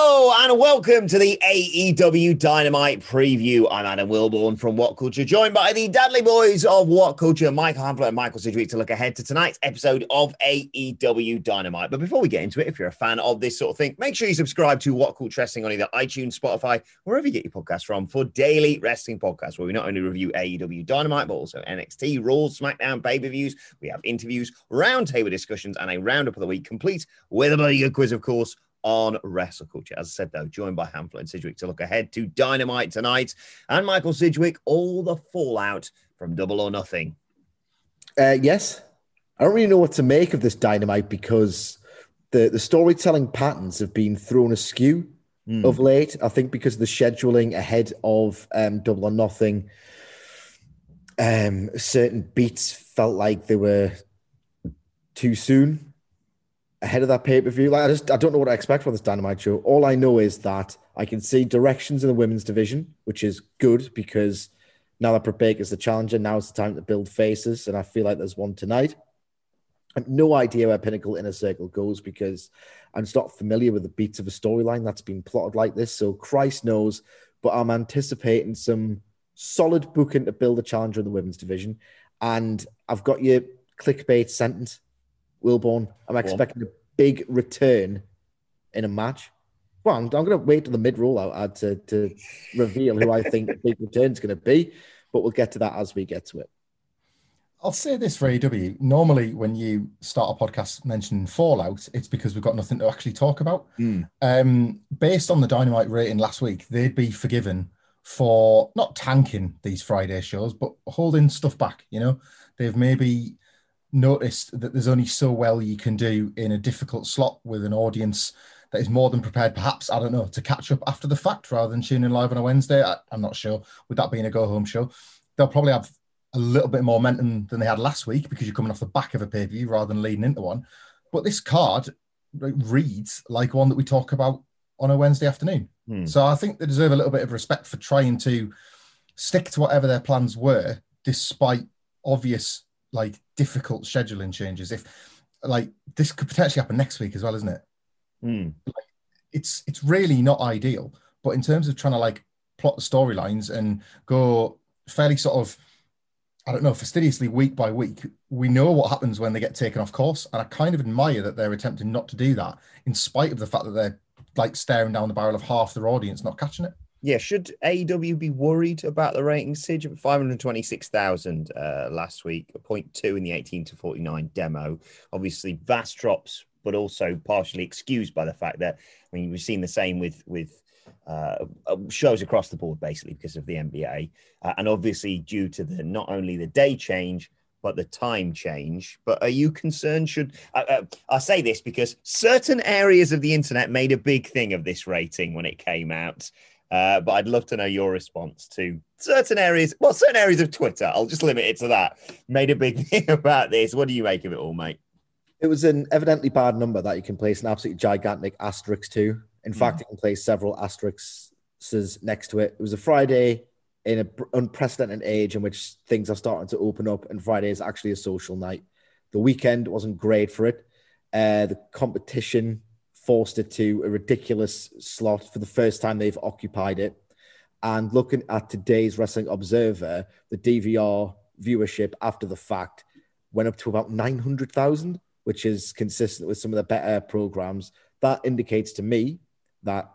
Hello and welcome to the AEW Dynamite preview. I'm Adam Wilborn from What Culture, joined by the Dudley Boys of What Culture, Michael Hamflett and Michael Sidgwick, to look ahead to tonight's episode of AEW Dynamite. But before we get into it, if you're a fan of this sort of thing, make sure you subscribe to What Culture Wrestling on either iTunes, Spotify, wherever you get your podcasts from, for daily wrestling podcasts where we not only review AEW Dynamite, but also NXT, Raw, SmackDown, pay per views. We have interviews, roundtable discussions, and a roundup of the week, complete with a bloody good quiz, of course on Wrestle Culture. As I said, though, joined by Hamflett and Sidgwick to look ahead to Dynamite tonight. And Michael Sidgwick, all the fallout from Double or Nothing. Uh, yes. I don't really know what to make of this Dynamite because the, the storytelling patterns have been thrown askew Hmm. of late. I think because of the scheduling ahead of um, Double or Nothing, um, certain beats felt like they were too soon ahead of that pay per view. Like I just I don't know what I expect from this Dynamite show. All I know is that I can see directions in the women's division, which is good because now that Britt the challenger, now it's the time to build faces, and I feel like there's one tonight. I have no idea where Pinnacle Inner Circle goes because I'm just not familiar with the beats of a storyline that's been plotted like this. So Christ knows, but I'm anticipating some solid booking to build a challenger in the women's division. And I've got your clickbait sentence, Wilborn. I'm expecting a big return in a match. Well, I'm, I'm going to wait till the mid roll out to, to reveal who I think the big return is going to be, but we'll get to that as we get to it. I'll say this for AEW. Normally, when you start a podcast mentioning Fallout, it's because we've got nothing to actually talk about. Um, based on the Dynamite rating last week, they'd be forgiven for not tanking these Friday shows, but holding stuff back. You know, they've maybe noticed that there's only so well you can do in a difficult slot with an audience that is more than prepared, perhaps, I don't know, to catch up after the fact rather than tuning live on a Wednesday. I, I'm not sure. With that being a go home show, they'll probably have a little bit more momentum than they had last week because you're coming off the back of a pay per view rather than leading into one. But this card reads like one that we talk about on a Wednesday afternoon. Hmm. So I think they deserve a little bit of respect for trying to stick to whatever their plans were, despite obvious, like difficult scheduling changes. If like this could potentially happen next week as well, isn't it? Hmm. It's it's really not ideal. But in terms of trying to like plot the storylines and go fairly sort of I don't know, fastidiously week by week, we know what happens when they get taken off course. And I kind of admire that they're attempting not to do that, in spite of the fact that they're like staring down the barrel of half their audience not catching it. Yeah, should AEW be worried about the ratings? Sidge, 526,000 uh, last week, a point two in the 18 to 49 demo. Obviously, vast drops, but also partially excused by the fact that, I mean, we've seen the same with, with, uh, shows across the board basically because of the NBA, uh, and obviously due to the not only the day change but the time change. But are you concerned? Should uh, uh, I say this because certain areas of the internet made a big thing of this rating when it came out. Uh, but I'd love to know your response to certain areas. Well, certain areas of Twitter. I'll just limit it to that. Made a big thing about this. What do you make of it all, mate? It was an evidently bad number that you can place an absolutely gigantic asterisk to. In fact, you can place several asterisks next to it. It was a Friday in an unprecedented age in which things are starting to open up, and Friday is actually a social night. The weekend wasn't great for it. Uh, the competition forced it to a ridiculous slot for the first time they've occupied it. And looking at today's Wrestling Observer, the DVR viewership after the fact went up to about 900,000, which is consistent with some of the better programs. That indicates to me that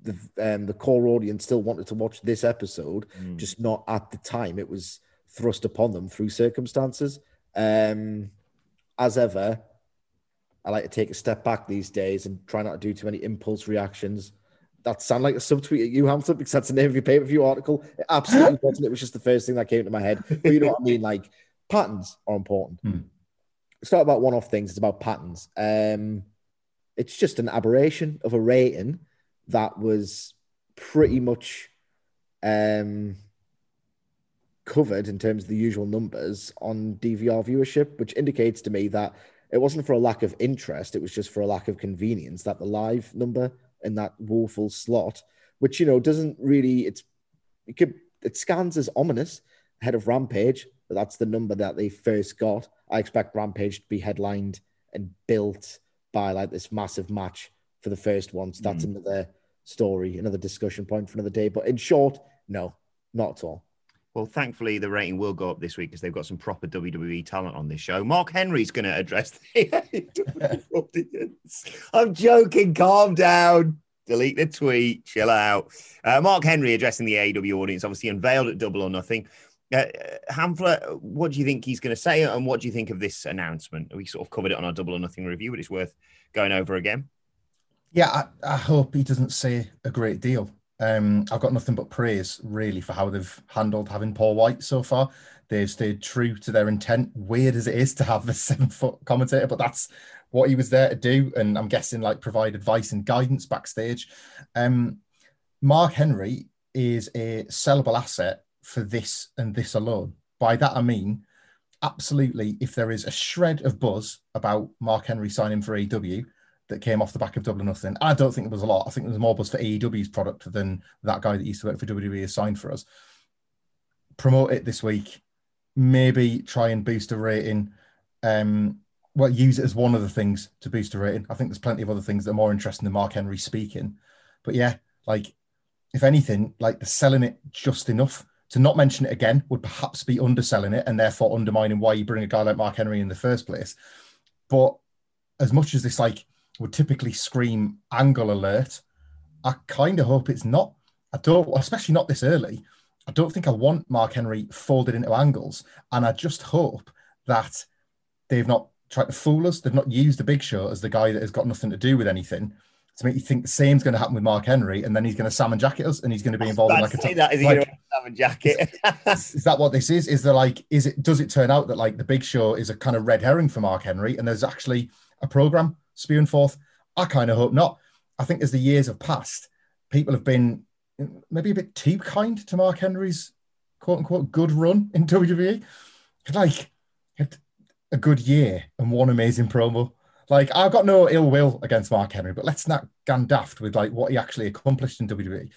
the um, the core audience still wanted to watch this episode, mm. just not at the time it was thrust upon them through circumstances. Um, as ever, I like to take a step back these days and try not to do too many impulse reactions. That sound like a subtweet at you, Hampton, because that's the name of your pay per view article. It absolutely wasn't. It was just the first thing that came to my head. But you know what I mean? Like patterns are important. Hmm. It's not about one off things, it's about patterns. Um, it's just an aberration of a rating that was pretty much um, covered in terms of the usual numbers on DVR viewership, which indicates to me that it wasn't for a lack of interest, it was just for a lack of convenience that the live number in that woeful slot, which you know doesn't really it's it could it scans as ominous ahead of Rampage. But that's the number that they first got. I expect Rampage to be headlined and built by like this massive match for the first one. So that's mm. another story, another discussion point for another day. But in short, no, not at all. Well, thankfully, the rating will go up this week because they've got some proper WWE talent on this show. Mark Henry's going to address the audience. I'm joking. Calm down. Delete the tweet. Chill out. Uh, Mark Henry addressing the AEW audience, obviously unveiled at Double or Nothing. Uh, Hamflett, what do you think he's going to say, and what do you think of this announcement? We sort of covered it on our Double or Nothing review, but it's worth going over again. Yeah, I, I hope he doesn't say a great deal. Um, I've got nothing but praise really for how they've handled having Paul White so far. They've stayed true to their intent. Weird as it is to have a seven foot commentator, but that's what he was there to do. And I'm guessing like provide advice and guidance backstage. Um, Mark Henry is a sellable asset for this and this alone. By that I mean, absolutely, if there is a shred of buzz about Mark Henry signing for AEW, that came off the back of Double or Nothing. I don't think there was a lot. I think there was more buzz for AEW's product than that guy that used to work for WWE has signed for us. Promote it this week. Maybe try and boost a rating. Um, well, use it as one of the things to boost a rating. I think there's plenty of other things that are more interesting than Mark Henry speaking. But yeah, like if anything, like the selling it just enough to not mention it again would perhaps be underselling it and therefore undermining why you bring a guy like Mark Henry in the first place. But as much as this like would typically scream angle alert. I kind of hope it's not. I don't, especially not this early. I don't think I want Mark Henry folded into angles. And I just hope that they've not tried to fool us. They've not used the big show as the guy that has got nothing to do with anything to make you think the same's going to happen with Mark Henry, and then he's going to salmon jacket us, and he's going to be involved in like a t- that is like, salmon jacket. is that what this is? Is there like is it? Does it turn out that like the Big Show is a kind of red herring for Mark Henry, and there's actually a program spewing forth? I kind of hope not. I think as the years have passed, people have been mm, maybe a bit too kind to Mark Henry's quote unquote good run in WWE. Like had a good year and one amazing promo. Like I've got no ill will against Mark Henry, but let's not gan daft with like what he actually accomplished in WWE.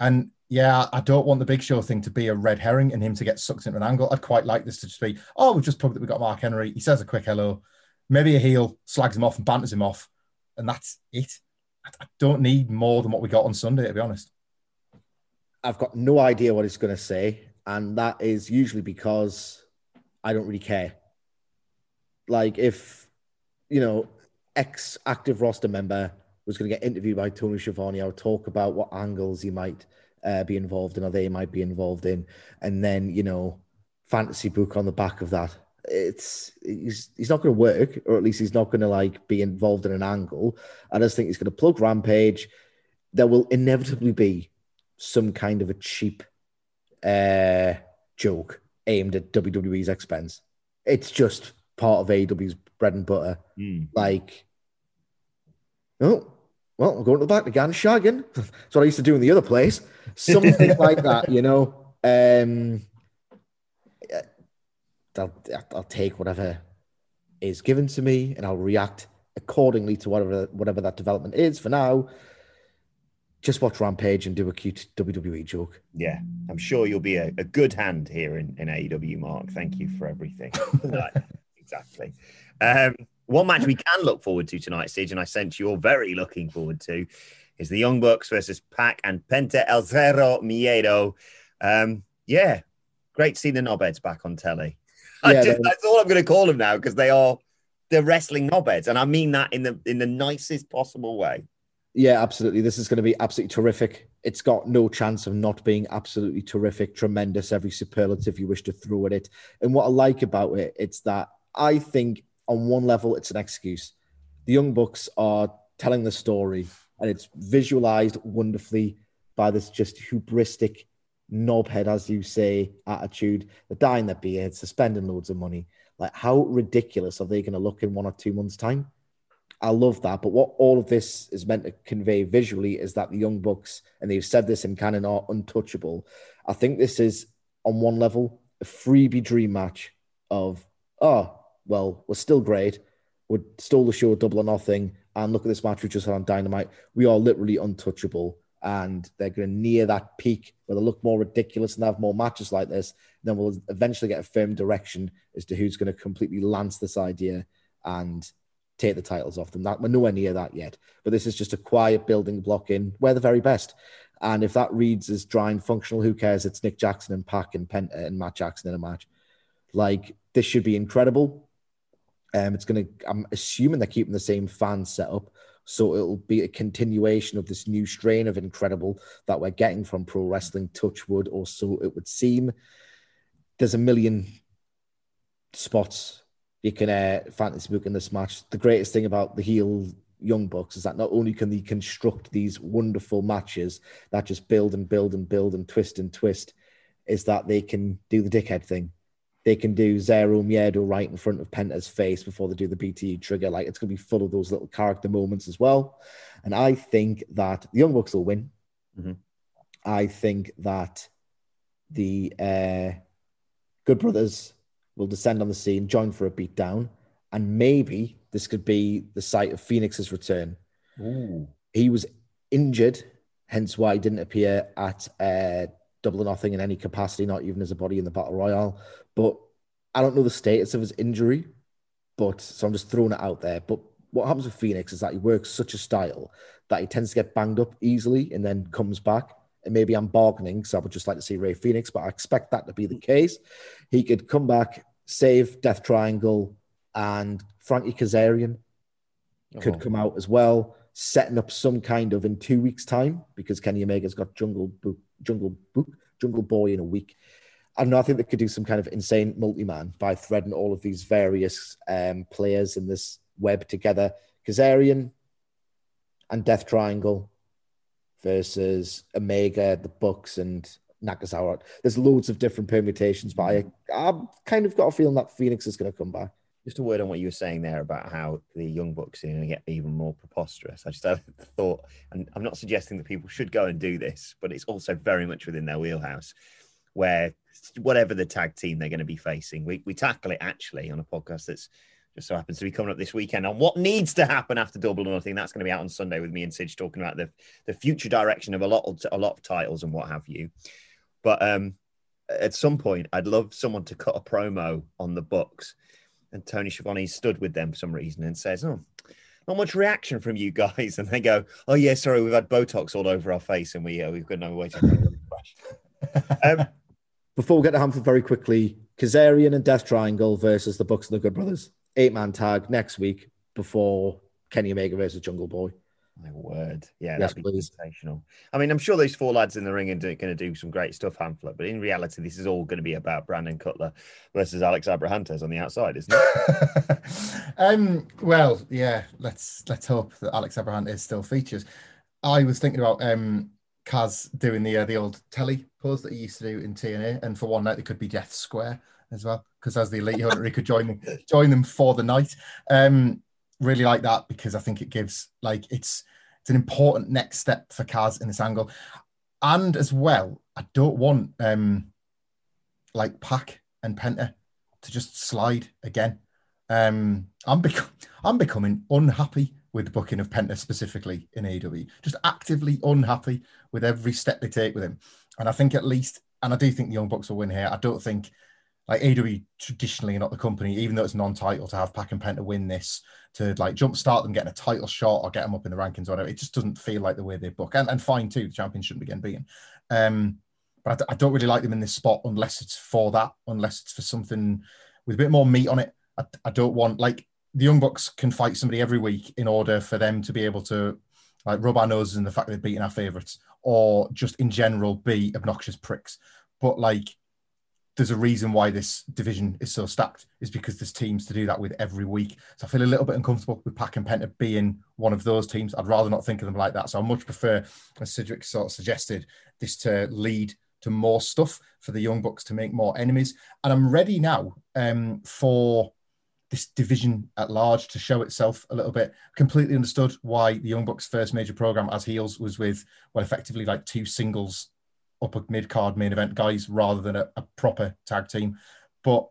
And yeah, I don't want the big show thing to be a red herring and him to get sucked into an angle. I'd quite like this to just be, oh, we've just plugged that we got Mark Henry. He says a quick hello maybe a heel slags him off and banters him off, and that's it. I don't need more than what we got on Sunday, to be honest. I've got no idea what he's going to say, and that is usually because I don't really care. Like if you know, ex active roster member was going to get interviewed by Tony Schiavone, I would talk about what angles he might uh, be involved in or they might be involved in, and then you know, fantasy book on the back of that it's he's he's not going to work, or at least he's not going to like be involved in an angle. I just think he's going to plug Rampage. There will inevitably be some kind of a cheap uh, joke aimed at WWE's expense. It's just part of AEW's bread and butter. Mm. Like, oh, well, I'm going to the back again, shagging. That's what I used to do in the other place. Something like that, you know. Um, I'll, I'll take whatever is given to me and I'll react accordingly to whatever whatever that development is. For now, just watch Rampage and do a cute WWE joke. Yeah, I'm sure you'll be a, a good hand here in, in AEW, Mark. Thank you for everything. exactly. Um, One match we can look forward to tonight, Sidge, and I sense you're very looking forward to, is the Young Bucks versus Pac and Penta El Zero Miedo. Um, yeah, great to see the knobheads back on telly. Yeah, just, that's all I'm going to call them now because they are they're wrestling knobheads, and I mean that in the in the nicest possible way. Yeah, absolutely. This is going to be absolutely terrific. It's got no chance of not being absolutely terrific, tremendous, every superlative you wish to throw at it. And what I like about it, it's that I think on one level, it's an excuse. The Young Bucks are telling the story, and it's visualized wonderfully by this just hubristic knobhead, as you say, attitude. They're dyeing their beards, they're spending loads of money. Like, how ridiculous are they going to look in one or two months' time? I love that. But what all of this is meant to convey visually is that the Young Bucks, and they've said this in canon, are untouchable. I think this is, on one level, a freebie dream match of, oh, well, we're still great. We stole the show double or nothing. And look at this match we just had on Dynamite. We are literally untouchable. And they're going to near that peak where they look more ridiculous and have more matches like this. then we'll eventually get a firm direction as to who's going to completely lance this idea and take the titles off them. That we're nowhere near that yet. But this is just a quiet building block in. We're the very best. And if that reads as dry and functional, who cares? It's Nick Jackson and Pac and Penta and Matt Jackson in a match. Like this should be incredible. Um, it's gonna. I'm assuming they're keeping the same fan setup, so it'll be a continuation of this new strain of incredible that we're getting from pro wrestling. Touchwood, or so it would seem. There's a million spots you can uh, fantasy book in this match. The greatest thing about the heel Young Bucks is that not only can they construct these wonderful matches that just build and build and build and twist and twist, is that they can do the dickhead thing. They can do Zero Miedo right in front of Penta's face before they do the BTE trigger. Like it's going to be full of those little character moments as well. And I think that the Young Bucks will win. Mhm. I think that the uh, Good Brothers will descend on the scene, join for a beatdown, and maybe this could be the site of Fénix's return. He was injured, hence why he didn't appear at uh, Double or Nothing in any capacity, not even as a body in the Battle Royale. But I don't know the status of his injury, but so I'm just throwing it out there. But what happens with Fénix is that he works such a style that he tends to get banged up easily and then comes back. And maybe I'm bargaining, so I would just like to see Rey Fénix, but I expect that to be the case. He could come back, save Death Triangle, and Frankie Kazarian could Oh. come out as well, setting up some kind of in two weeks' time because Kenny Omega's got Jungle Book, Jungle Book, Jungle Boy in a week. I don't know. I think they could do some kind of insane multi-man by threading all of these various um, players in this web together. Kazarian and Death Triangle versus Omega, the Bucks, and Nakazawa. There's loads of different permutations, but I, I've kind of got a feeling that Fénix is going to come back. Just a word on what you were saying there about how the Young Bucks are going to get even more preposterous. I just had the thought, and I'm not suggesting that people should go and do this, but it's also very much within their wheelhouse, where whatever the tag team they're going to be facing, we, we tackle it actually on a podcast that's just so happens to be coming up this weekend on what needs to happen after Double or Nothing. That's going to be out on Sunday with me and Sidge talking about the, the future direction of a lot of a lot of titles and what have you. But um, at some point, I'd love someone to cut a promo on the Bucks and Tony Schiavone stood with them for some reason and says, "Oh, not much reaction from you guys," and they go, "Oh yeah, sorry, we've had Botox all over our face and we uh, we've got no way to refresh." um, Before we get to Hampton very quickly, Kazarian and Death Triangle versus the Bucks and the Good Brothers. Eight man tag next week before Kenny Omega versus Jungle Boy. My word, yeah, Yes, that'd be please. sensational. I mean, I'm sure those four lads in the ring are going to do some great stuff, Hamflett, but in reality, this is all going to be about Brandon Cutler versus Alex Abrahantes on the outside, isn't it? um, well, yeah, let's let's hope that Alex Abrahantes still features. I was thinking about um Kaz doing the uh, the old telly pose that he used to do in TNA, and for one night it could be Death Square as well, because as the elite hunter he could join them join them for the night. Um, really like that because I think it gives like it's it's an important next step for Kaz in this angle, and as well, I don't want um like Pac and Penta to just slide again. Um, I'm bec- I'm becoming unhappy with the booking of Penta specifically in AEW. Just actively unhappy with every step they take with him. And I think at least, and I do think the Young Bucks will win here. I don't think, like AEW traditionally not the company, even though it's non-title, to have Pac and Penta win this to like jumpstart them getting a title shot or get them up in the rankings or whatever. It just doesn't feel like the way they book. And, and fine too, the champion shouldn't be getting beaten. Um, but I, don't really like them in this spot unless it's for that, unless it's for something with a bit more meat on it. I, I don't want like the Young Bucks can fight somebody every week in order for them to be able to like rub our noses in the fact they've beaten our favourites or just in general be obnoxious pricks. But like there's a reason why this division is so stacked is because there's teams to do that with every week. So I feel a little bit uncomfortable with Pac and Penta being one of those teams. I'd rather not think of them like that. So I much prefer, as Cedric sort of suggested, this to lead to more stuff for the Young Bucks to make more enemies. And I'm ready now um, for this division at large to show itself a little bit. Completely understood why the Young Bucks' first major program as heels was with, well, effectively like two singles upper mid card main event guys rather than a, a, proper tag team. But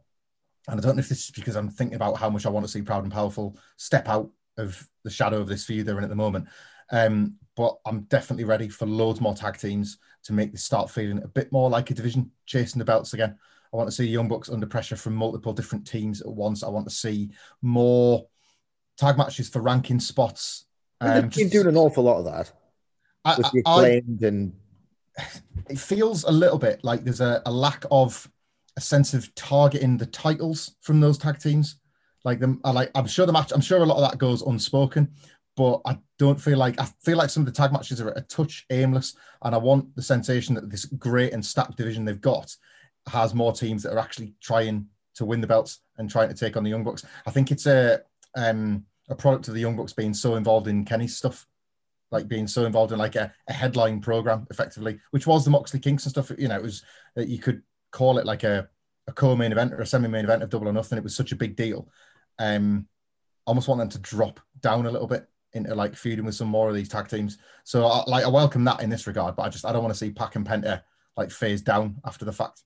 and I don't know if this is because I'm thinking about how much I want to see Proud and Powerful step out of the shadow of this feud they're in at the moment. Um, but I'm definitely ready for loads more tag teams to make this start feeling a bit more like a division chasing the belts again. I want to see Young Bucks under pressure from multiple different teams at once. I want to see more tag matches for ranking spots. Um, They've been doing an awful lot of that. I, with the acclaimed I, and it feels a little bit like there's a, a lack of a sense of targeting the titles from those tag teams. Like them, I like. I'm sure the match. I'm sure a lot of that goes unspoken, but I don't feel like I feel like some of the tag matches are a touch aimless, and I want the sensation that this great and stacked division they've got has more teams that are actually trying to win the belts and trying to take on the Young Bucks. I think it's a um, a product of the Young Bucks being so involved in Kenny's stuff like being so involved in like a, a headline program effectively, which was the Moxley Kingston stuff. You know, it was that you could call it like a, a co-main event or a semi-main event of Double or Nothing. It was such a big deal. Um, I almost want them to drop down a little bit into like feuding with some more of these tag teams. So I, like I welcome that in this regard, but I just I don't want to see Pac and Penta like phase down after the fact.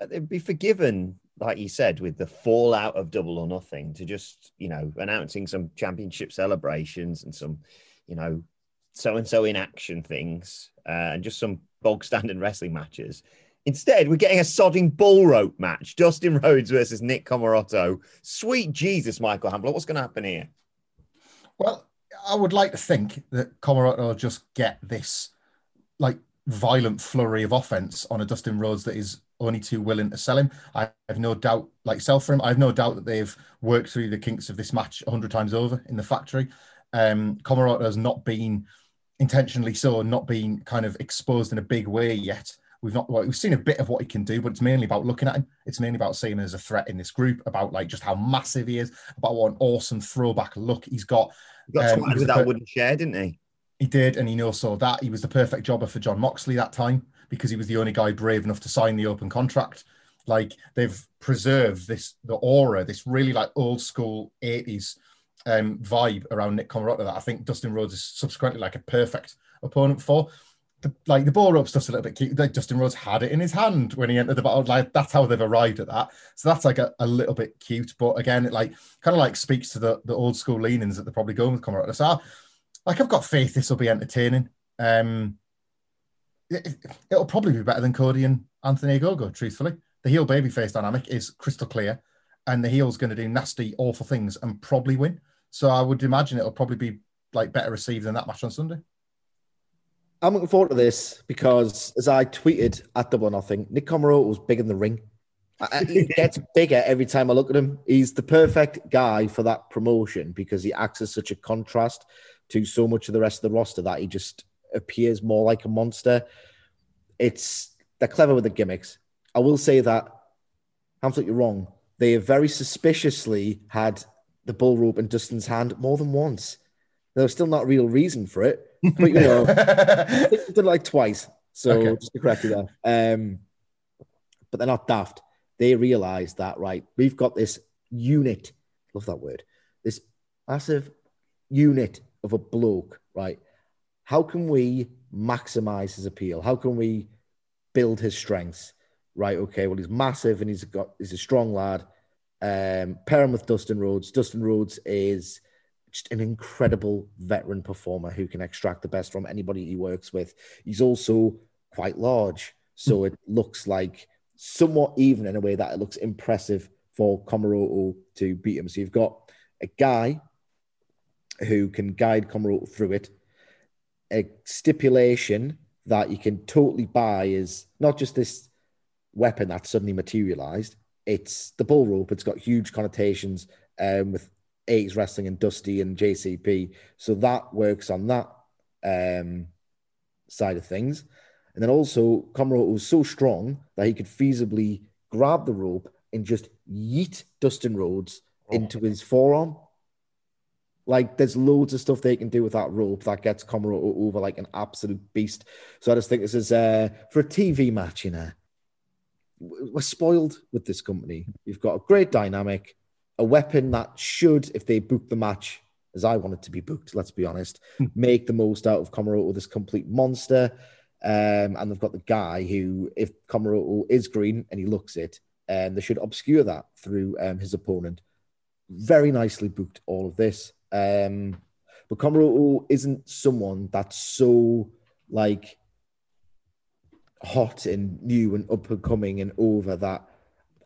Uh, they'd be forgiven like you said, with the fallout of Double or Nothing, to just you know announcing some championship celebrations and some, you know, so and so in action things, uh, and just some bog standard wrestling matches. Instead, we're getting a sodding bull rope match: Dustin Rhodes versus Nick Comoroto. Sweet Jesus, Michael Hamflett, what's going to happen here? Well, I would like to think that Comoroto will just get this like violent flurry of offense on a Dustin Rhodes that is only too willing to sell him. I have no doubt, like sell for him. I have no doubt that they've worked through the kinks of this match a hundred times over in the factory. Um, Comoroto has not been intentionally so, not been kind of exposed in a big way yet. We've not well, we've seen a bit of what he can do, but it's mainly about looking at him. It's mainly about seeing him as a threat in this group, about like just how massive he is, about what an awesome throwback look he's got. He got um, with that per- wooden chair, didn't he? He did, and he knows so that he was the perfect jobber for Jon Moxley that time because he was the only guy brave enough to sign the open contract. Like they've preserved this the aura, this really like old school 80s um, vibe around Nick Comoroto that I think Dustin Rhodes is subsequently like a perfect opponent for. The, like the ball rope stuff's a little bit cute. Like Dustin Rhodes had it in his hand when he entered the battle. Like that's how they've arrived at that. So that's like a, a little bit cute. But again, it like kind of like speaks to the, the old school leanings that they're probably going with Comoroto. So like I've got faith this will be entertaining. Um, it, will probably be better than Cody and Anthony Ogogo, truthfully. The heel babyface dynamic is crystal clear, and the heel's going to do nasty, awful things and probably win. So I would imagine it'll probably be like better received than that match on Sunday. I'm looking forward to this because, as I tweeted at Double or Nothing, Nick Comoroto was big in the ring. he gets bigger every time I look at him. He's the perfect guy for that promotion because he acts as such a contrast to so much of the rest of the roster that he just appears more like a monster. It's they're clever with the gimmicks. I will say that Hamflett, you're wrong. They have very suspiciously had the bull rope in Dustin's hand more than once. There's still not real reason for it, but you know, did like twice. So okay. just to correct you there. Um, but they're not daft. They realize that right. We've got this unit. Love that word. This massive unit of a bloke, right? How can we maximize his appeal? How can we build his strengths? Right. Okay. Well, he's massive and he's got he's a strong lad. Um, pair him with Dustin Rhodes. Dustin Rhodes is just an incredible veteran performer who can extract the best from anybody he works with. He's also quite large, so it looks like somewhat even in a way that it looks impressive for Comoroto to beat him. So you've got a guy who can guide Comoroto through it, a stipulation that you can totally buy is not just this weapon that suddenly materialized, it's the bull rope. It's got huge connotations um, with 80s wrestling and Dusty and JCP. So that works on that um, side of things. And then also, Comoroto was so strong that he could feasibly grab the rope and just yeet Dustin Rhodes oh. into his forearm. Like, there's loads of stuff they can do with that rope that gets Comoroto over like an absolute beast. So I just think this is uh, for a TV match, you know. We're spoiled with this company. You've got a great dynamic, a weapon that should, if they book the match as I want it to be booked, let's be honest, hmm. make the most out of Comoroto, this complete monster. Um, and they've got the guy who, if Comoroto is green and he looks it, um, they should obscure that through um, his opponent. Very nicely booked all of this. Um, but Comoroto isn't someone that's so like hot and new and up and coming and over that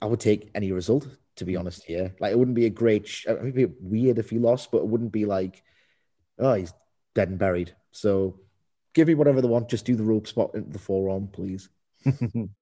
I would take any result. To be honest, here, like it wouldn't be a great. Sh- it would be weird if he lost, but it wouldn't be like, oh, he's dead and buried. So give me whatever they want. Just do the rope spot in the forearm, please.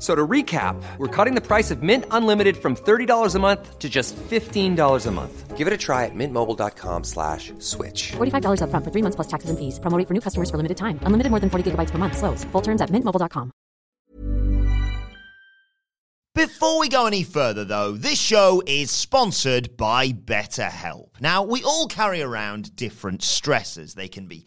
So to recap, we're cutting the price of Mint Unlimited from $30 a month to just $15 a month. Give it a try at mintmobile.com slash switch. $45 up front for three months plus taxes and fees. Promoting for new customers for limited time. Unlimited more than 40 gigabytes per month. Slows. Full terms at mintmobile.com. Before we go any further, though, this show is sponsored by BetterHelp. Now, we all carry around different stressors. They can be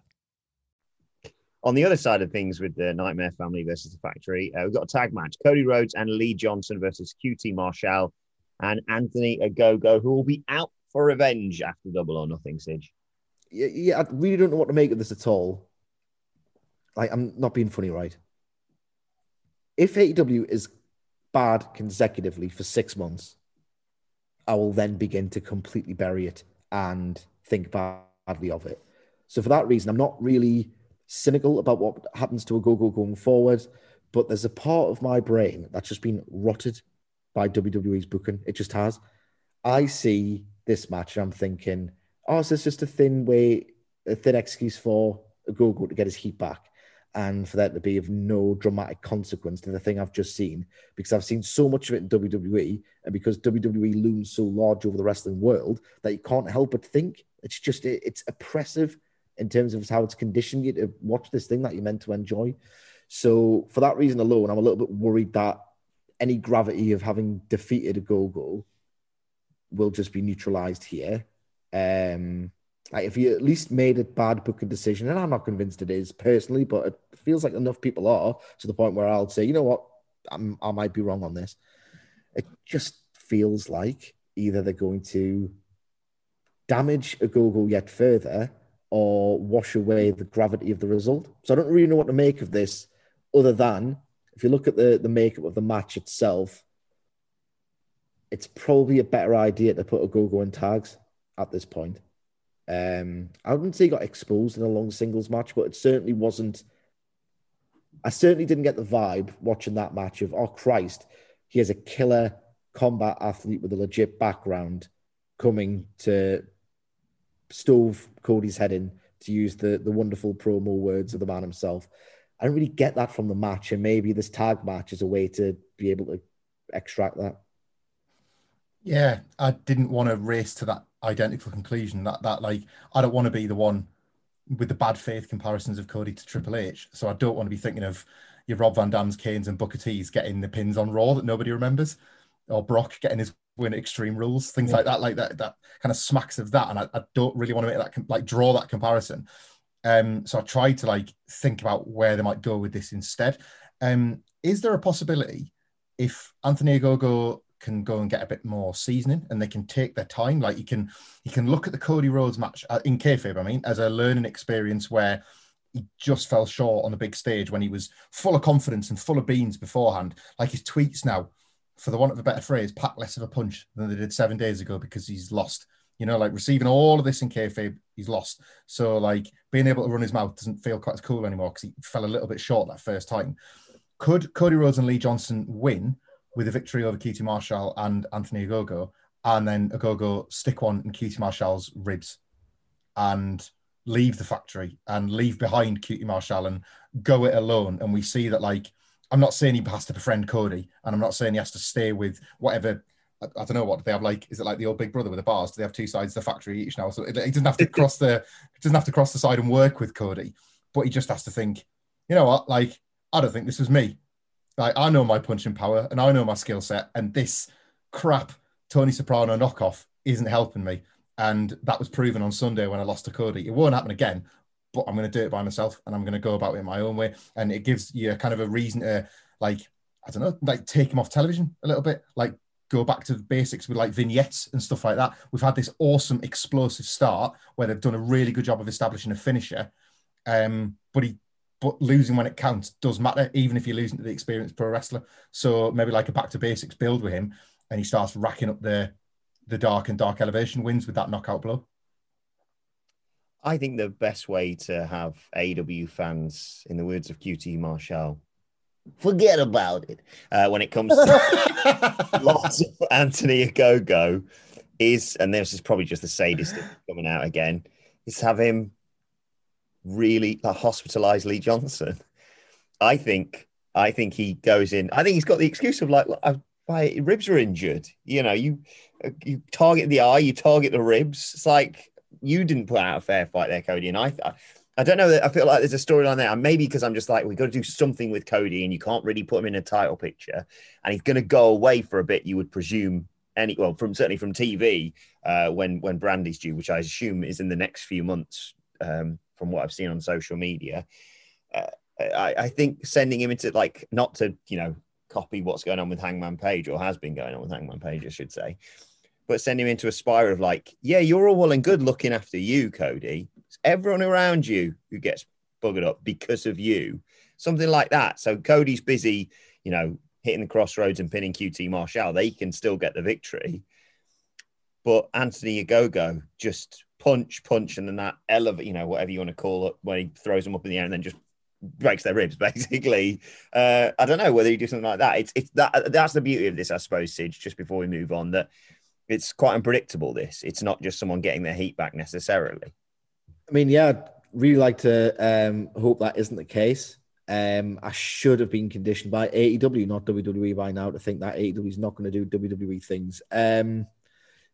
On the other side of things with the Nightmare Family versus the Factory, uh, we've got a tag match. Cody Rhodes and Lee Johnson versus QT Marshall and Anthony Ogogo, who will be out for revenge after Double or Nothing, Sidge. Yeah, yeah, I really don't know what to make of this at all. Like, I'm not being funny, right? If AEW is bad consecutively for six months, I will then begin to completely bury it and think badly of it. So for that reason, I'm not really cynical about what happens to Ogogo going forward, but there's a part of my brain that's just been rotted by WWE's booking. It just has. I see this match and I'm thinking, oh, is this just a thin way, a thin excuse for Ogogo to get his heat back? and for that to be of no dramatic consequence to the thing I've just seen, because I've seen so much of it in WWE, and because WWE looms so large over the wrestling world that you can't help but think it's just it's oppressive in terms of how it's conditioned you to watch this thing that you're meant to enjoy. So for that reason alone, I'm a little bit worried that any gravity of having defeated Ogogo will just be neutralized here. Um, like if you at least made a bad booking decision, and I'm not convinced it is personally, but it feels like enough people are to the point where I'll say, you know what, I'm, I might be wrong on this. It just feels like either they're going to damage Ogogo yet further or wash away the gravity of the result. So I don't really know what to make of this, other than if you look at the, the makeup of the match itself, it's probably a better idea to put Ogogo in tags at this point. Um, I wouldn't say he got exposed in a long singles match, but it certainly wasn't. I certainly didn't get the vibe watching that match of, oh Christ, he has a killer combat athlete with a legit background coming to stove Cody's head in, to use the, the wonderful promo words of the man himself. I don't really get that from the match, and maybe this tag match is a way to be able to extract that. Yeah, I didn't want to race to that identical conclusion. That that like I don't want to be the one with the bad faith comparisons of Cody to Triple H. So I don't want to be thinking of your Rob Van Dams, Kanes and Booker T's getting the pins on Raw that nobody remembers, or Brock getting his win Extreme Rules, things yeah. like that. Like that, that kind of smacks of that. And I, I don't really want to make that like draw that comparison. Um, so I tried to like think about where they might go with this instead. Um, is there a possibility if Anthony Ogogo can go and get a bit more seasoning and they can take their time? Like you can, you can look at the Cody Rhodes match uh, in kayfabe, I mean, as a learning experience where he just fell short on the big stage when he was full of confidence and full of beans beforehand. Like his tweets now, for the want of a better phrase, pack less of a punch than they did seven days ago because he's lost you know, like receiving all of this in kayfabe, he's lost. So like being able to run his mouth doesn't feel quite as cool anymore because he fell a little bit short that first time. Could Cody Rhodes and Lee Johnson win with a victory over QT Marshall and Anthony Ogogo, and then Ogogo stick one in QT Marshall's ribs and leave the factory and leave behind QT Marshall and go it alone? And we see that like I'm not saying he has to befriend Cody, and I'm not saying he has to stay with whatever I, I, don't know what they have like. Is it like the old Big Brother with the bars? Do they have two sides of the factory each now? So he doesn't have to cross the doesn't have to cross the side and work with Cody, but he just has to think. You know what? Like I don't think this was me. Like I know my punching power and I know my skill set, and this crap Tony Soprano knockoff isn't helping me. And that was proven on Sunday when I lost to Cody. It won't happen again, but I'm going to do it by myself and I'm going to go about it my own way. And it gives you kind of a reason to like I don't know, like take him off television a little bit, like go back to the basics with like vignettes and stuff like that. We've had this awesome explosive start where they've done a really good job of establishing a finisher. Um, but he but losing when it counts does matter, even if you're losing to the experienced pro wrestler. So maybe like a back to basics build with him, and he starts racking up the the dark and dark elevation wins with that knockout blow. I think the best way to have AEW fans, in the words of QT Marshall, forget about it uh, when it comes to lots of Anthony Ogogo is, and this is probably just the sadist coming out again, is have him really uh, hospitalize Lee Johnson. I think, I think he goes in. I think he's got the excuse of like, my ribs are injured. You know, you uh, you target the eye, you target the ribs. It's like you didn't put out a fair fight there, Cody. And I, I don't know that I feel like there's a storyline there. Maybe because I'm just like, we've got to do something with Cody and you can't really put him in a title picture. And he's going to go away for a bit, you would presume. Any well, from certainly from TV uh, when when Brandi's due, which I assume is in the next few months, um, from what I've seen on social media. Uh, I, I think sending him into like not to you know copy what's going on with Hangman Page or has been going on with Hangman Page, I should say, but send him into a spiral of like, yeah, you're all well and good looking after you, Cody, It's everyone around you who gets buggered up because of you. Something like that. So Cody's busy, you know, hitting the crossroads and pinning QT Marshall. They can still get the victory. But Anthony Ogogo just punch, punch, and then that elevate, you know, whatever you want to call it, when he throws them up in the air and then just breaks their ribs, basically. Uh, I don't know whether you do something like that. It's it's that that's the beauty of this, I suppose, Sidge, just before we move on, that it's quite unpredictable, this. It's not just someone getting their heat back necessarily. I mean, yeah, I'd really like to um, hope that isn't the case. Um, I should have been conditioned by AEW, not WWE, by now to think that AEW is not going to do WWE things. Um,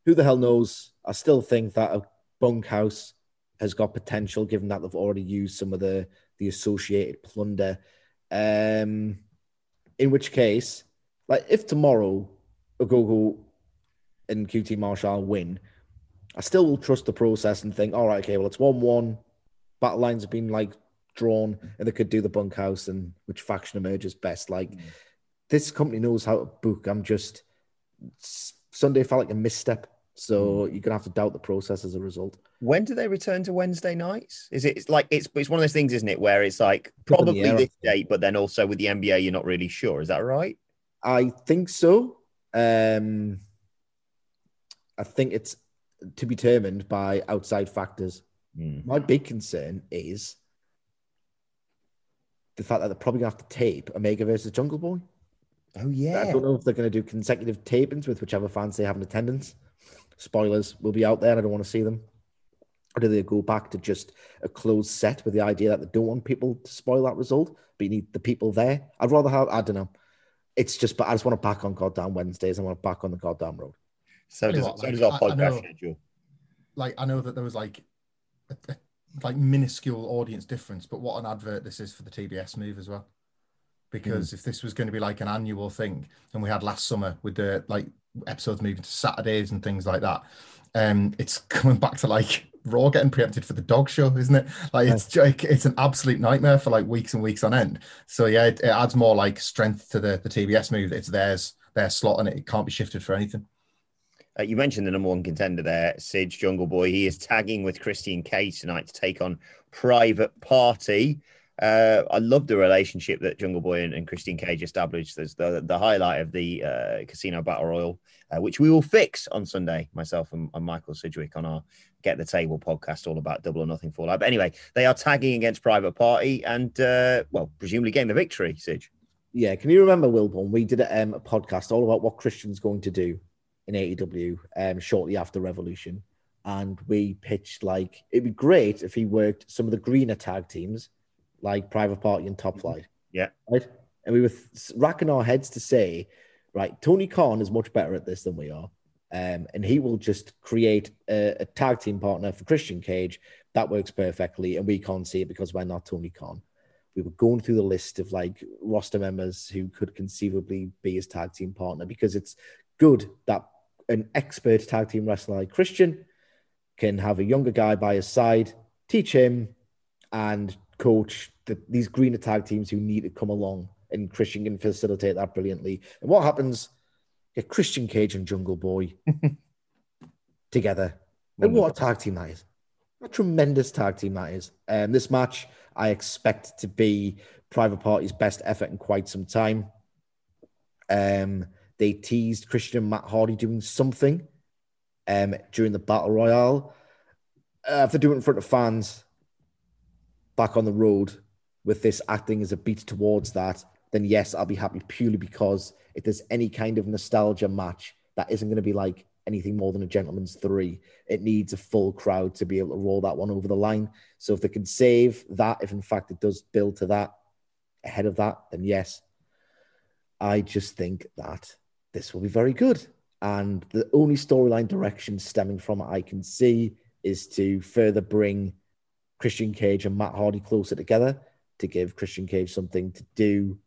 who the hell knows? I still think that a bunkhouse has got potential, given that they've already used some of the the associated plunder. Um, in which case, like if tomorrow Ogogo and QT Marshall win, I still will trust the process and think, all right, okay, well, it's 1 1. Battle lines have been like drawn, and they could do the bunkhouse and which faction emerges best. Like, mm. this company knows how to book. I'm just, Sunday felt like a misstep. So mm. you're gonna have to doubt the process as a result. When do they return to Wednesday nights? Is it it's like it's it's one of those things, isn't it, where it's like probably this date, but then also with the NBA, you're not really sure. Is that right? I think so. Um, I think it's to be determined by outside factors. Mm. My big concern is the fact that they're probably going to have to tape Omega versus Jungle Boy. Oh yeah. I don't know if they're going to do consecutive tapings with whichever fans they have in attendance. Spoilers will be out there, and I don't want to see them. Or do they go back to just a closed set with the idea that they don't want people to spoil that result, but you need the people there? I'd rather have, I don't know. It's just, but I just want to back on goddamn Wednesdays. I want to back on the goddamn road. So does, what, so like, does our I podcast know- schedule. like I know that there was like a, a- like minuscule audience difference, but what an advert this is for the TBS move as well. Because if this was going to be like an annual thing, and we had last summer with the like episodes moving to Saturdays and things like that, um, it's coming back to like Raw getting preempted for the dog show, isn't it? Like it's like it's an absolute nightmare for like weeks and weeks on end. So yeah, it, it adds more like strength to the the TBS move. It's theirs, their slot, and it, it can't be shifted for anything. Uh, you mentioned the number one contender there, Sidge Jungle Boy. He is tagging with Christian Cage tonight to take on Private Party. Uh, I love the relationship that Jungle Boy and, and Christian Cage established. There's the, the highlight of the uh, Casino Battle Royal, uh, which we will fix on Sunday, myself and, and Michael Sidgwick on our Get the Table podcast, all about double or nothing fallout. But anyway, they are tagging against Private Party and, uh, well, presumably gain the victory, Sidge. Yeah, can you remember Wilborn? We did a, um, a podcast all about what Christian's going to do in AEW um, shortly after Revolution, and we pitched like it'd be great if he worked some of the greener tag teams, like Private Party and Top Flight, Yeah. right? And we were th- racking our heads to say, right, Tony Khan is much better at this than we are, um, and he will just create a, a tag team partner for Christian Cage that works perfectly, and we can't see it because we're not Tony Khan we were going through the list of like roster members who could conceivably be his tag team partner because it's good that an expert tag team wrestler like Christian can have a younger guy by his side, teach him, and coach the, these greener tag teams who need to come along. And Christian can facilitate that brilliantly. And what happens? Get Christian Cage and Jungle Boy together. And what a tag team that is. What a tremendous tag team that is. Um, this match, I expect to be Private Party's best effort in quite some time. Um, they teased Christian and Matt Hardy doing something um, during the Battle Royale. Uh, if they do it in front of fans back on the road with this acting as a beat towards that, then yes, I'll be happy purely because if there's any kind of nostalgia match that isn't going to be like anything more than a gentleman's three, it needs a full crowd to be able to roll that one over the line. So if they can save that, if in fact it does build to that ahead of that, then yes. I just think that this will be very good. And the only storyline direction stemming from it I can see is to further bring Christian Cage and Matt Hardy closer together to give Christian Cage something to do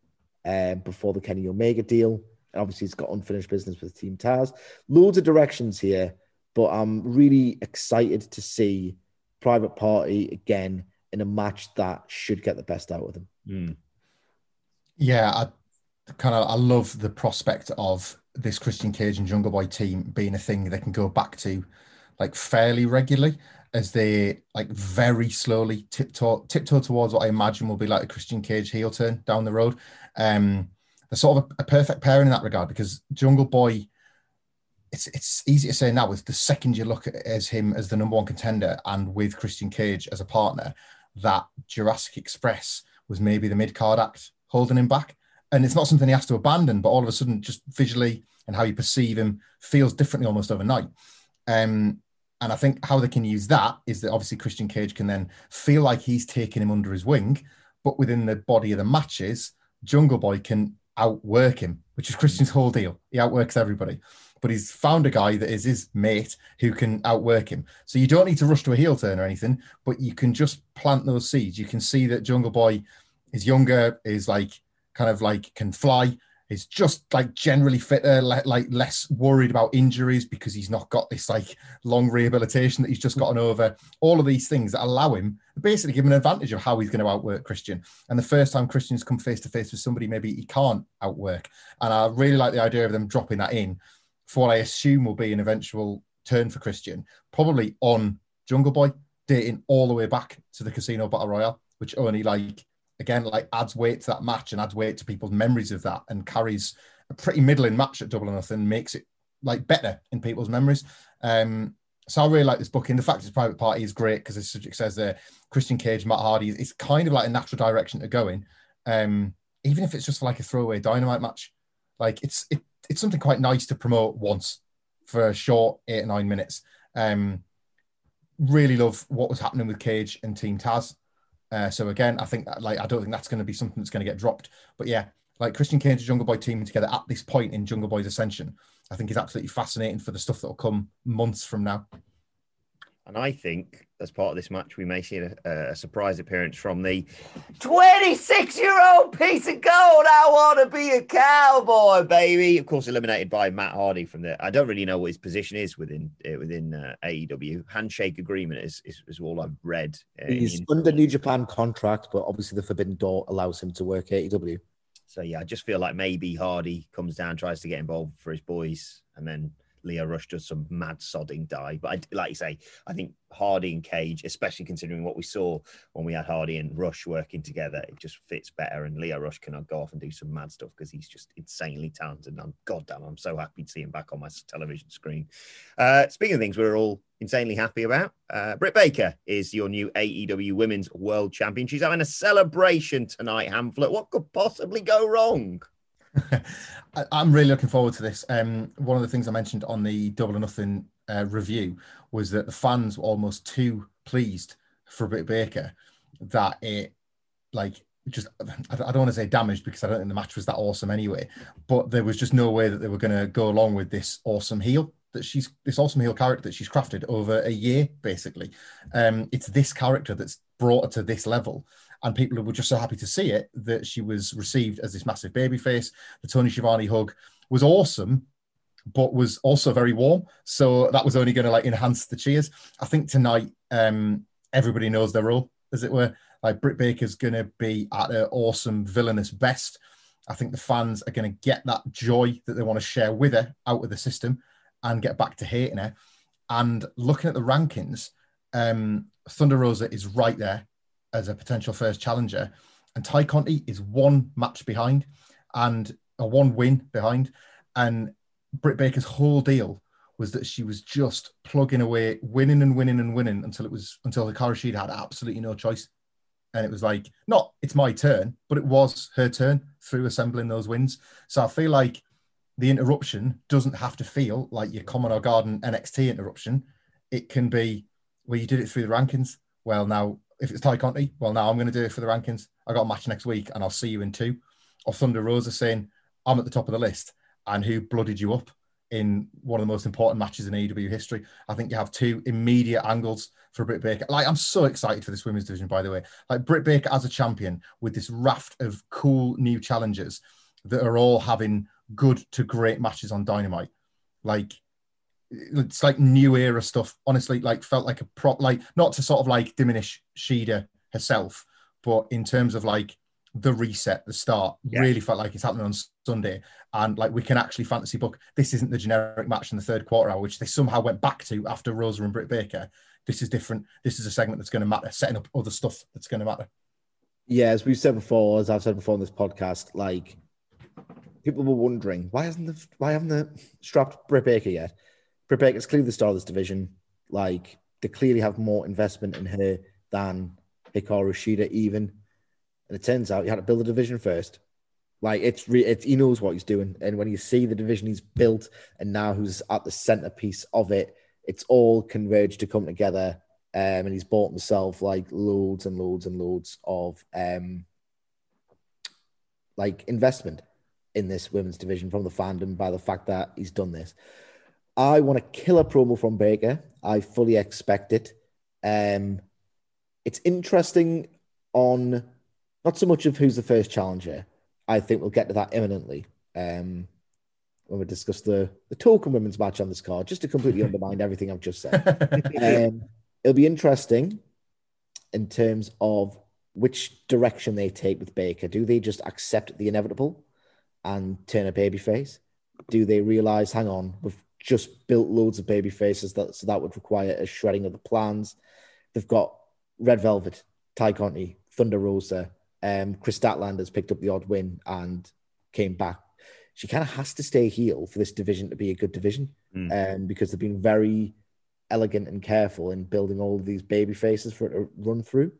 um, before the Kenny Omega deal. And obviously, he's got unfinished business with Team Taz. Loads of directions here, but I'm really excited to see Private Party again in a match that should get the best out of them. Mm. Yeah, I kind of I love the prospect of this Christian Cage and Jungle Boy team being a thing they can go back to like fairly regularly as they like very slowly tiptoe tiptoe towards what I imagine will be like a Christian Cage heel turn down the road. Um they're sort of a, a perfect pairing in that regard because Jungle Boy it's it's easy to say now with the second you look at as him as the number one contender and with Christian Cage as a partner that Jurassic Express was maybe the mid card act holding him back. And it's not something he has to abandon, but all of a sudden, just visually and how you perceive him feels differently almost overnight. Um, and I think how they can use that is that obviously Christian Cage can then feel like he's taking him under his wing, but within the body of the matches, Jungle Boy can outwork him, which is Christian's whole deal. He outworks everybody. But he's found a guy that is his mate who can outwork him. So you don't need to rush to a heel turn or anything, but you can just plant those seeds. You can see that Jungle Boy is younger, is like kind of like can fly, is just like generally fitter, uh, le- like less worried about injuries because he's not got this like long rehabilitation that he's just gotten over. All of these things that allow him basically give him an advantage of how he's going to outwork Christian. And the first time Christian's come face to face with somebody, maybe he can't outwork. And I really like the idea of them dropping that in for what I assume will be an eventual turn for Christian, probably on Jungle Boy, dating all the way back to the Casino Battle Royale, which only like again like adds weight to that match and adds weight to people's memories of that and carries a pretty middling match at double or nothing makes it like better in people's memories. Um, so I really like this booking. The fact it's private party is great because the subject says there, Christian Cage, Matt Hardy, it's kind of like a natural direction to go in. Um, even if it's just like a throwaway dynamite match, like it's it, it's something quite nice to promote once for a short eight or nine minutes. Um, really love what was happening with Cage and Team Taz. Uh, so again, I think that, like I don't think that's going to be something that's going to get dropped. But yeah, like Christian and Jungle Boy teaming together at this point in Jungle Boy's ascension, I think is absolutely fascinating for the stuff that will come months from now. And I think as part of this match, we may see a, a surprise appearance from the 26 year old piece of gold. I want to be a cowboy, baby. Of course, eliminated by Matt Hardy from the. I don't really know what his position is within uh, within uh, AEW. Handshake agreement is, is, is all I've read. Uh, He's under New Japan contract, but obviously the Forbidden Door allows him to work AEW. So yeah, I just feel like maybe Hardy comes down, tries to get involved for his boys, and then Lio Rush does some mad sodding die. But I, like you say, I think Hardy and Cage, especially considering what we saw when we had Hardy and Rush working together, it just fits better. And Lio Rush can go off and do some mad stuff because he's just insanely talented. And I'm goddamn, I'm so happy to see him back on my television screen. Uh, speaking of things we're all insanely happy about, uh, Britt Baker is your new AEW Women's World Champion. She's having a celebration tonight, Hamflett. What could possibly go wrong? I'm really looking forward to this. Um, one of the things I mentioned on the Double or Nothing uh, review was that the fans were almost too pleased for Britt Baker that it, like, just I don't want to say damaged because I don't think the match was that awesome anyway. But there was just no way that they were going to go along with this awesome heel that she's this awesome heel character that she's crafted over a year basically. Um, it's this character that's brought her to this level and people were just so happy to see it that she was received as this massive baby face. The Tony Schiavone hug was awesome, but was also very warm. So that was only going to like enhance the cheers. I think tonight um, everybody knows their role, as it were. Like Britt Baker's going to be at her awesome villainous best. I think the fans are going to get that joy that they want to share with her out of the system and get back to hating her. And looking at the rankings, um, Thunder Rosa is right there as a potential first challenger. And Tay Conti is one match behind and a one win behind. And Britt Baker's whole deal was that she was just plugging away, winning and winning and winning until it was until the Rashid had absolutely no choice. And it was like, not it's my turn, but it was her turn through assembling those wins. So I feel like the interruption doesn't have to feel like your Common Garden NXT interruption. It can be well, you did it through the rankings. Well, now if it's Tay Conti, well, now I'm going to do it for the rankings. I got a match next week, and I'll see you in two. Or Thunder Rosa saying, "I'm at the top of the list," and who blooded you up in one of the most important matches in AEW history. I think you have two immediate angles for Britt Baker. Like, I'm so excited for this women's division, by the way. Like, Britt Baker as a champion with this raft of cool new challengers that are all having good to great matches on Dynamite. Like, it's like new era stuff. Honestly, like felt like a prop, like not to sort of like diminish Shida herself, but in terms of like the reset, the start, yeah. really felt like it's happening on Sunday. And like we can actually fantasy book. This isn't the generic match in the third quarter hour, which they somehow went back to after Rosa and Britt Baker. This is different. This is a segment that's going to matter, setting up other stuff that's going to matter. Yeah, as we've said before, as I've said before on this podcast, like people were wondering why hasn't the why haven't the strapped Britt Baker yet? Britt is clearly the star of this division. Like they clearly have more investment in her than Hikaru Shida even. And it turns out he had to build a division first. Like it's, re- it's he knows what he's doing, and when you see the division he's built, and now who's at the centerpiece of it, it's all converged to come together. Um, and he's bought himself like loads and loads and loads of um, like investment in this women's division from the fandom by the fact that he's done this. I want to kill a promo from Baker. I fully expect it. Um, it's interesting on not so much of who's the first challenger. I think we'll get to that imminently um, when we discuss the, the token women's match on this card, just to completely undermine everything I've just said. um, it'll be interesting in terms of which direction they take with Baker. Do they just accept the inevitable and turn a babyface? Do they realize, hang on, we've just built loads of baby faces that so that would require a shredding of the plans. They've got Red Velvet, Tay Conti, Thunder Rosa, um, Kris Statlander has picked up the odd win and came back. she kind of has to stay heel for this division to be a good division, Mm. um, because they've been very elegant and careful in building all of these baby faces for it to run through.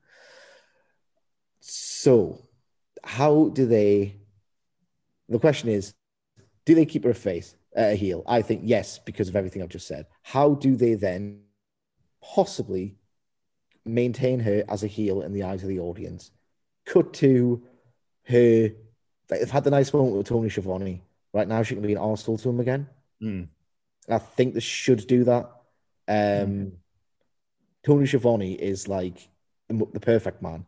So, how do they? The question is, do they keep her a face, a heel? I think yes, because of everything I've just said. How do they then possibly maintain her as a heel in the eyes of the audience? Cut to her. They've had the nice moment with Tony Schiavone. Right now, she can be an arsehole to him again. Mm. I think they should do that. Um, Tony Schiavone is like the perfect man.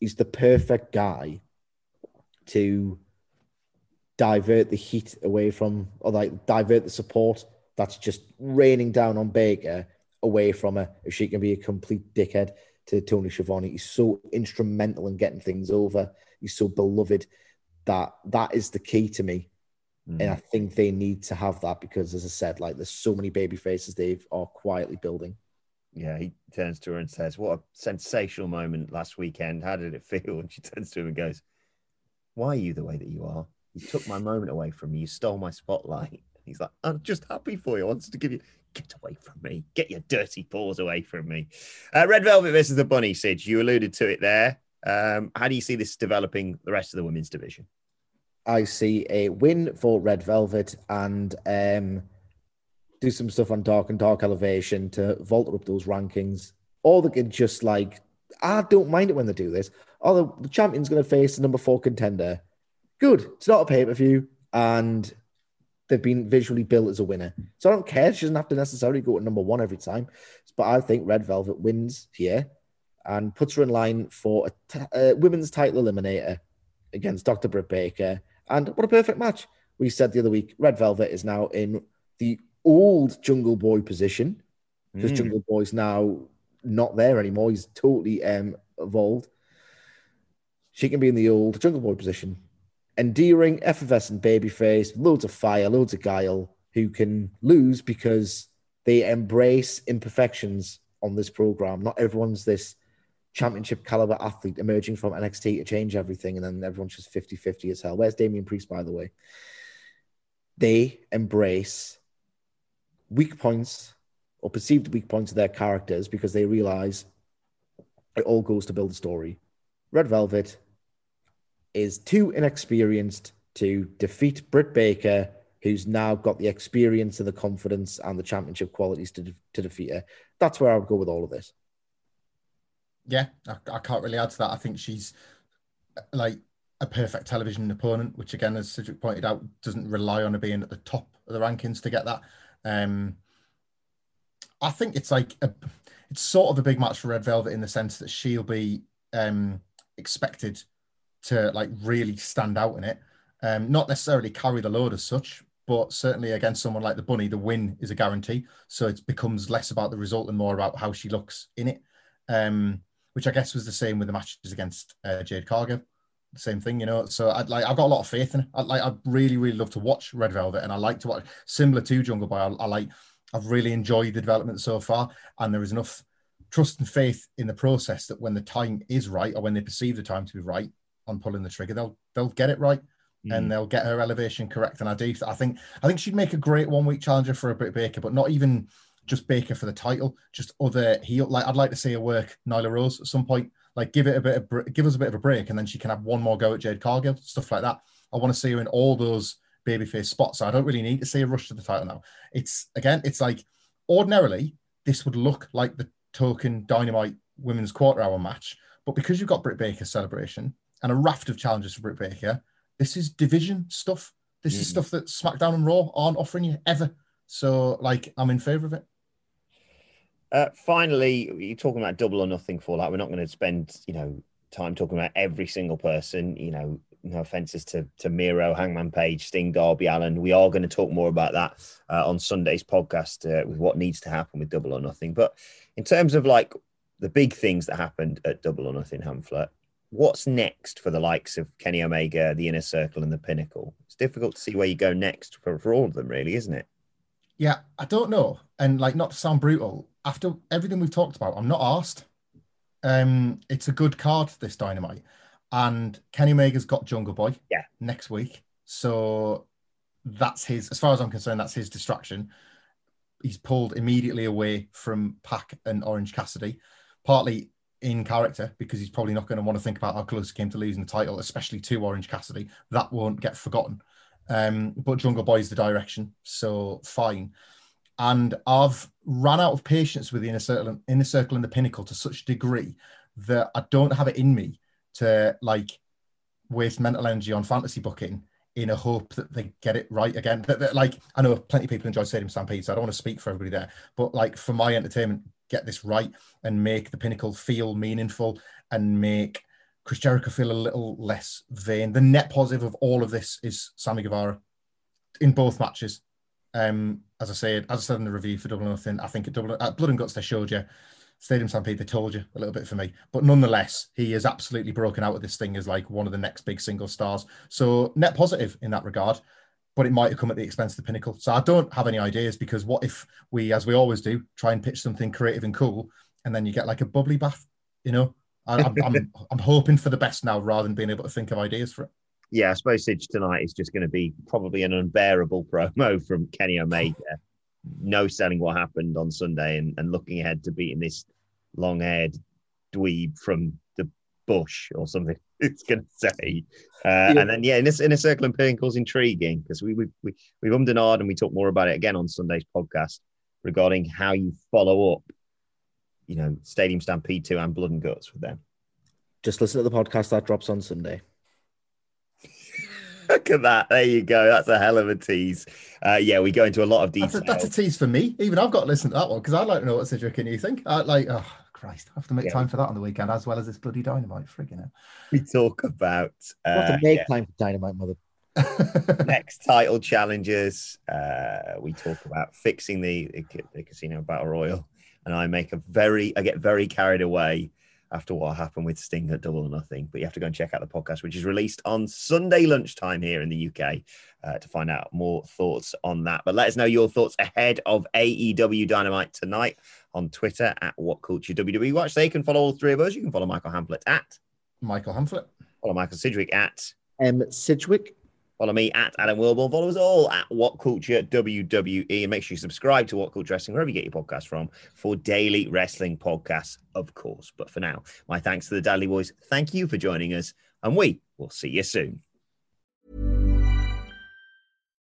He's the perfect guy to divert the heat away from, or like divert the support that's just raining down on Baker away from her. If she can be a complete dickhead to Tony Schiavone, he's so instrumental in getting things over. He's so beloved that that is the key to me. Mm. And I think they need to have that because, as I said, like there's so many baby faces they are quietly building. Yeah, he turns to her and says, What a sensational moment last weekend. How did it feel? And she turns to him and goes, Why are you the way that you are? You took my moment away from me. You stole my spotlight. He's like, I'm just happy for you. I wanted to give you, get away from me. Get your dirty paws away from me. Uh, Red Velvet versus the Bunny, Sid. You alluded to it there. Um, how do you see this developing the rest of the women's division? I see a win for Red Velvet and um, do some stuff on Dark and Dark Elevation to vault up those rankings. Or they could just like, I don't mind it when they do this. Oh, the champion's going to face the number four contender. Good. It's not a pay per view, and they've been visually built as a winner. So I don't care. She doesn't have to necessarily go to number one every time. But I think Red Velvet wins here and puts her in line for a t- a women's title eliminator against Dr. Britt Baker. And what a perfect match. We said the other week, Red Velvet is now in the old Jungle Boy position because Mm. Jungle Boy's now not there anymore. He's totally um, evolved. She can be in the old Jungle Boy position. Endearing, effervescent babyface, loads of fire, loads of guile, who can lose because they embrace imperfections on this program. Not everyone's this championship caliber athlete emerging from NXT to change everything, and then everyone's just 50 50 as hell. Where's Damian Priest, by the way? They embrace weak points or perceived weak points of their characters because they realize it all goes to build a story. Red Velvet is too inexperienced to defeat Britt Baker, who's now got the experience and the confidence and the championship qualities to, de- to defeat her. That's where I would go with all of this. Yeah, I, I can't really add to that. I think she's like a perfect television opponent, which again, as Cedric pointed out, doesn't rely on her being at the top of the rankings to get that. Um, I think it's like a, it's sort of a big match for Red Velvet in the sense that she'll be um, expected to like really stand out in it, um, not necessarily carry the load as such, but certainly against someone like the Bunny, the win is a guarantee. So it becomes less about the result and more about how she looks in it. Um, which I guess was the same with the matches against uh, Jade Cargill. Same thing, you know. So I'd like I've got a lot of faith in it. I like I really really love to watch Red Velvet, and I like to watch similar to Jungle Boy. I, I like I've really enjoyed the development so far, and there is enough trust and faith in the process that when the time is right, or when they perceive the time to be right on pulling the trigger, they'll they'll get it right. And hmm. they'll get her elevation correct, and I do. I think I think she'd make a great one week challenger for a Britt Baker, but not even just Baker for the title, just other heel. Like I'd like to see her work Nyla Rose at some point. Like give it a bit of give us a bit of a break, and then she can have one more go at Jade Cargill, stuff like that. I want to see her in all those babyface spots. So I don't really need to see a rush to the title now. It's again, it's like ordinarily this would look like the token Dynamite women's quarter hour match, but because you've got Britt Baker celebration and a raft of challenges for Britt Baker, this is division stuff. This is Mm. stuff that SmackDown and Raw aren't offering you ever. So like I'm in favor of it. Uh, finally, you're talking about double or nothing for fallout. We're not going to spend, you know, time talking about every single person. You know, no offenses to to Miro, Hangman Page, Sting, Darby Allin. We are going to talk more about that uh, on Sunday's podcast uh, with what needs to happen with double or nothing. But in terms of like the big things that happened at double or nothing, Hamflett, what's next for the likes of Kenny Omega, the Inner Circle, and the Pinnacle? It's difficult to see where you go next for, for all of them, really, isn't it? Yeah, I don't know. And like not to sound brutal, after everything we've talked about, I'm not asked. Um, it's a good card, this dynamite. And Kenny Omega's got Jungle Boy Yeah. next week. So that's his, as far as I'm concerned, that's his distraction. He's pulled immediately away from Pac and Orange Cassidy, partly in character because he's probably not going to want to think about how close he came to losing the title, especially to Orange Cassidy. That won't get forgotten. Um, but Jungle Boy's the direction, so fine. And I've ran out of patience with the inner circle, inner circle and the pinnacle to such a degree that I don't have it in me to like waste mental energy on fantasy booking in a hope that they get it right again. That, that, like I know plenty of people enjoy Stadium Stampede, so I don't want to speak for everybody there. But like for my entertainment, get this right and make the pinnacle feel meaningful and make Chris Jericho feel a little less vain. The net positive of all of this is Sammy Guevara in both matches. Um, as I said, as I said in the review for Double Nothing, I think at Double at Blood and Guts they showed you Stadium Stampede, they told you a little bit for me. But nonetheless, he is absolutely broken out of this thing as like one of the next big single stars. So net positive in that regard, but it might have come at the expense of the pinnacle. So I don't have any ideas because what if we, as we always do, try and pitch something creative and cool, and then you get like a bubbly bath, you know? I, I'm, I'm, I'm hoping for the best now rather than being able to think of ideas for it. Yeah, I suppose Sidge tonight is just going to be probably an unbearable promo from Kenny Omega. no selling what happened on Sunday and, and looking ahead to beating this long haired dweeb from bush or something it's going to say. Uh, yeah. And then, yeah, in, this, Inner Circle and pinnacle's intriguing because we, we, we, we ummed and ahed and we talk more about it again on Sunday's podcast regarding how you follow up, you know, Stadium Stampede 2 and Blood and Guts with them. Just listen to the podcast that drops on Sunday. Look at that. There you go. That's a hell of a tease. Uh, yeah, we go into a lot of detail. That's a, that's a tease for me. Even I've got to listen to that one because I'd like to know what Cedric and you think. I like, oh, Christ, I have to make yeah. time for that on the weekend as well as this bloody dynamite. Frigging hell. We talk about. Uh, what to make yeah. time for dynamite, mother. Next title challenges. Uh, we talk about fixing the, the, the casino battle royal, and I make a very, I get very carried away after what happened with Sting at Double or Nothing. But you have to go and check out the podcast, which is released on Sunday lunchtime here in the UK uh, to find out more thoughts on that. But let us know your thoughts ahead of AEW Dynamite tonight on Twitter at What Culture WWE Watch. They can follow all three of us. You can follow Michael Hamflett at Michael Hamflett. Follow Michael Sidgwick at M. Sidgwick. Follow me at Adam Wilborn. Follow us all at What Culture WWE. And make sure you subscribe to What Culture Wrestling, wherever you get your podcast from, for daily wrestling podcasts, of course. But for now, my thanks to the Dudley Boys. Thank you for joining us, and we will see you soon.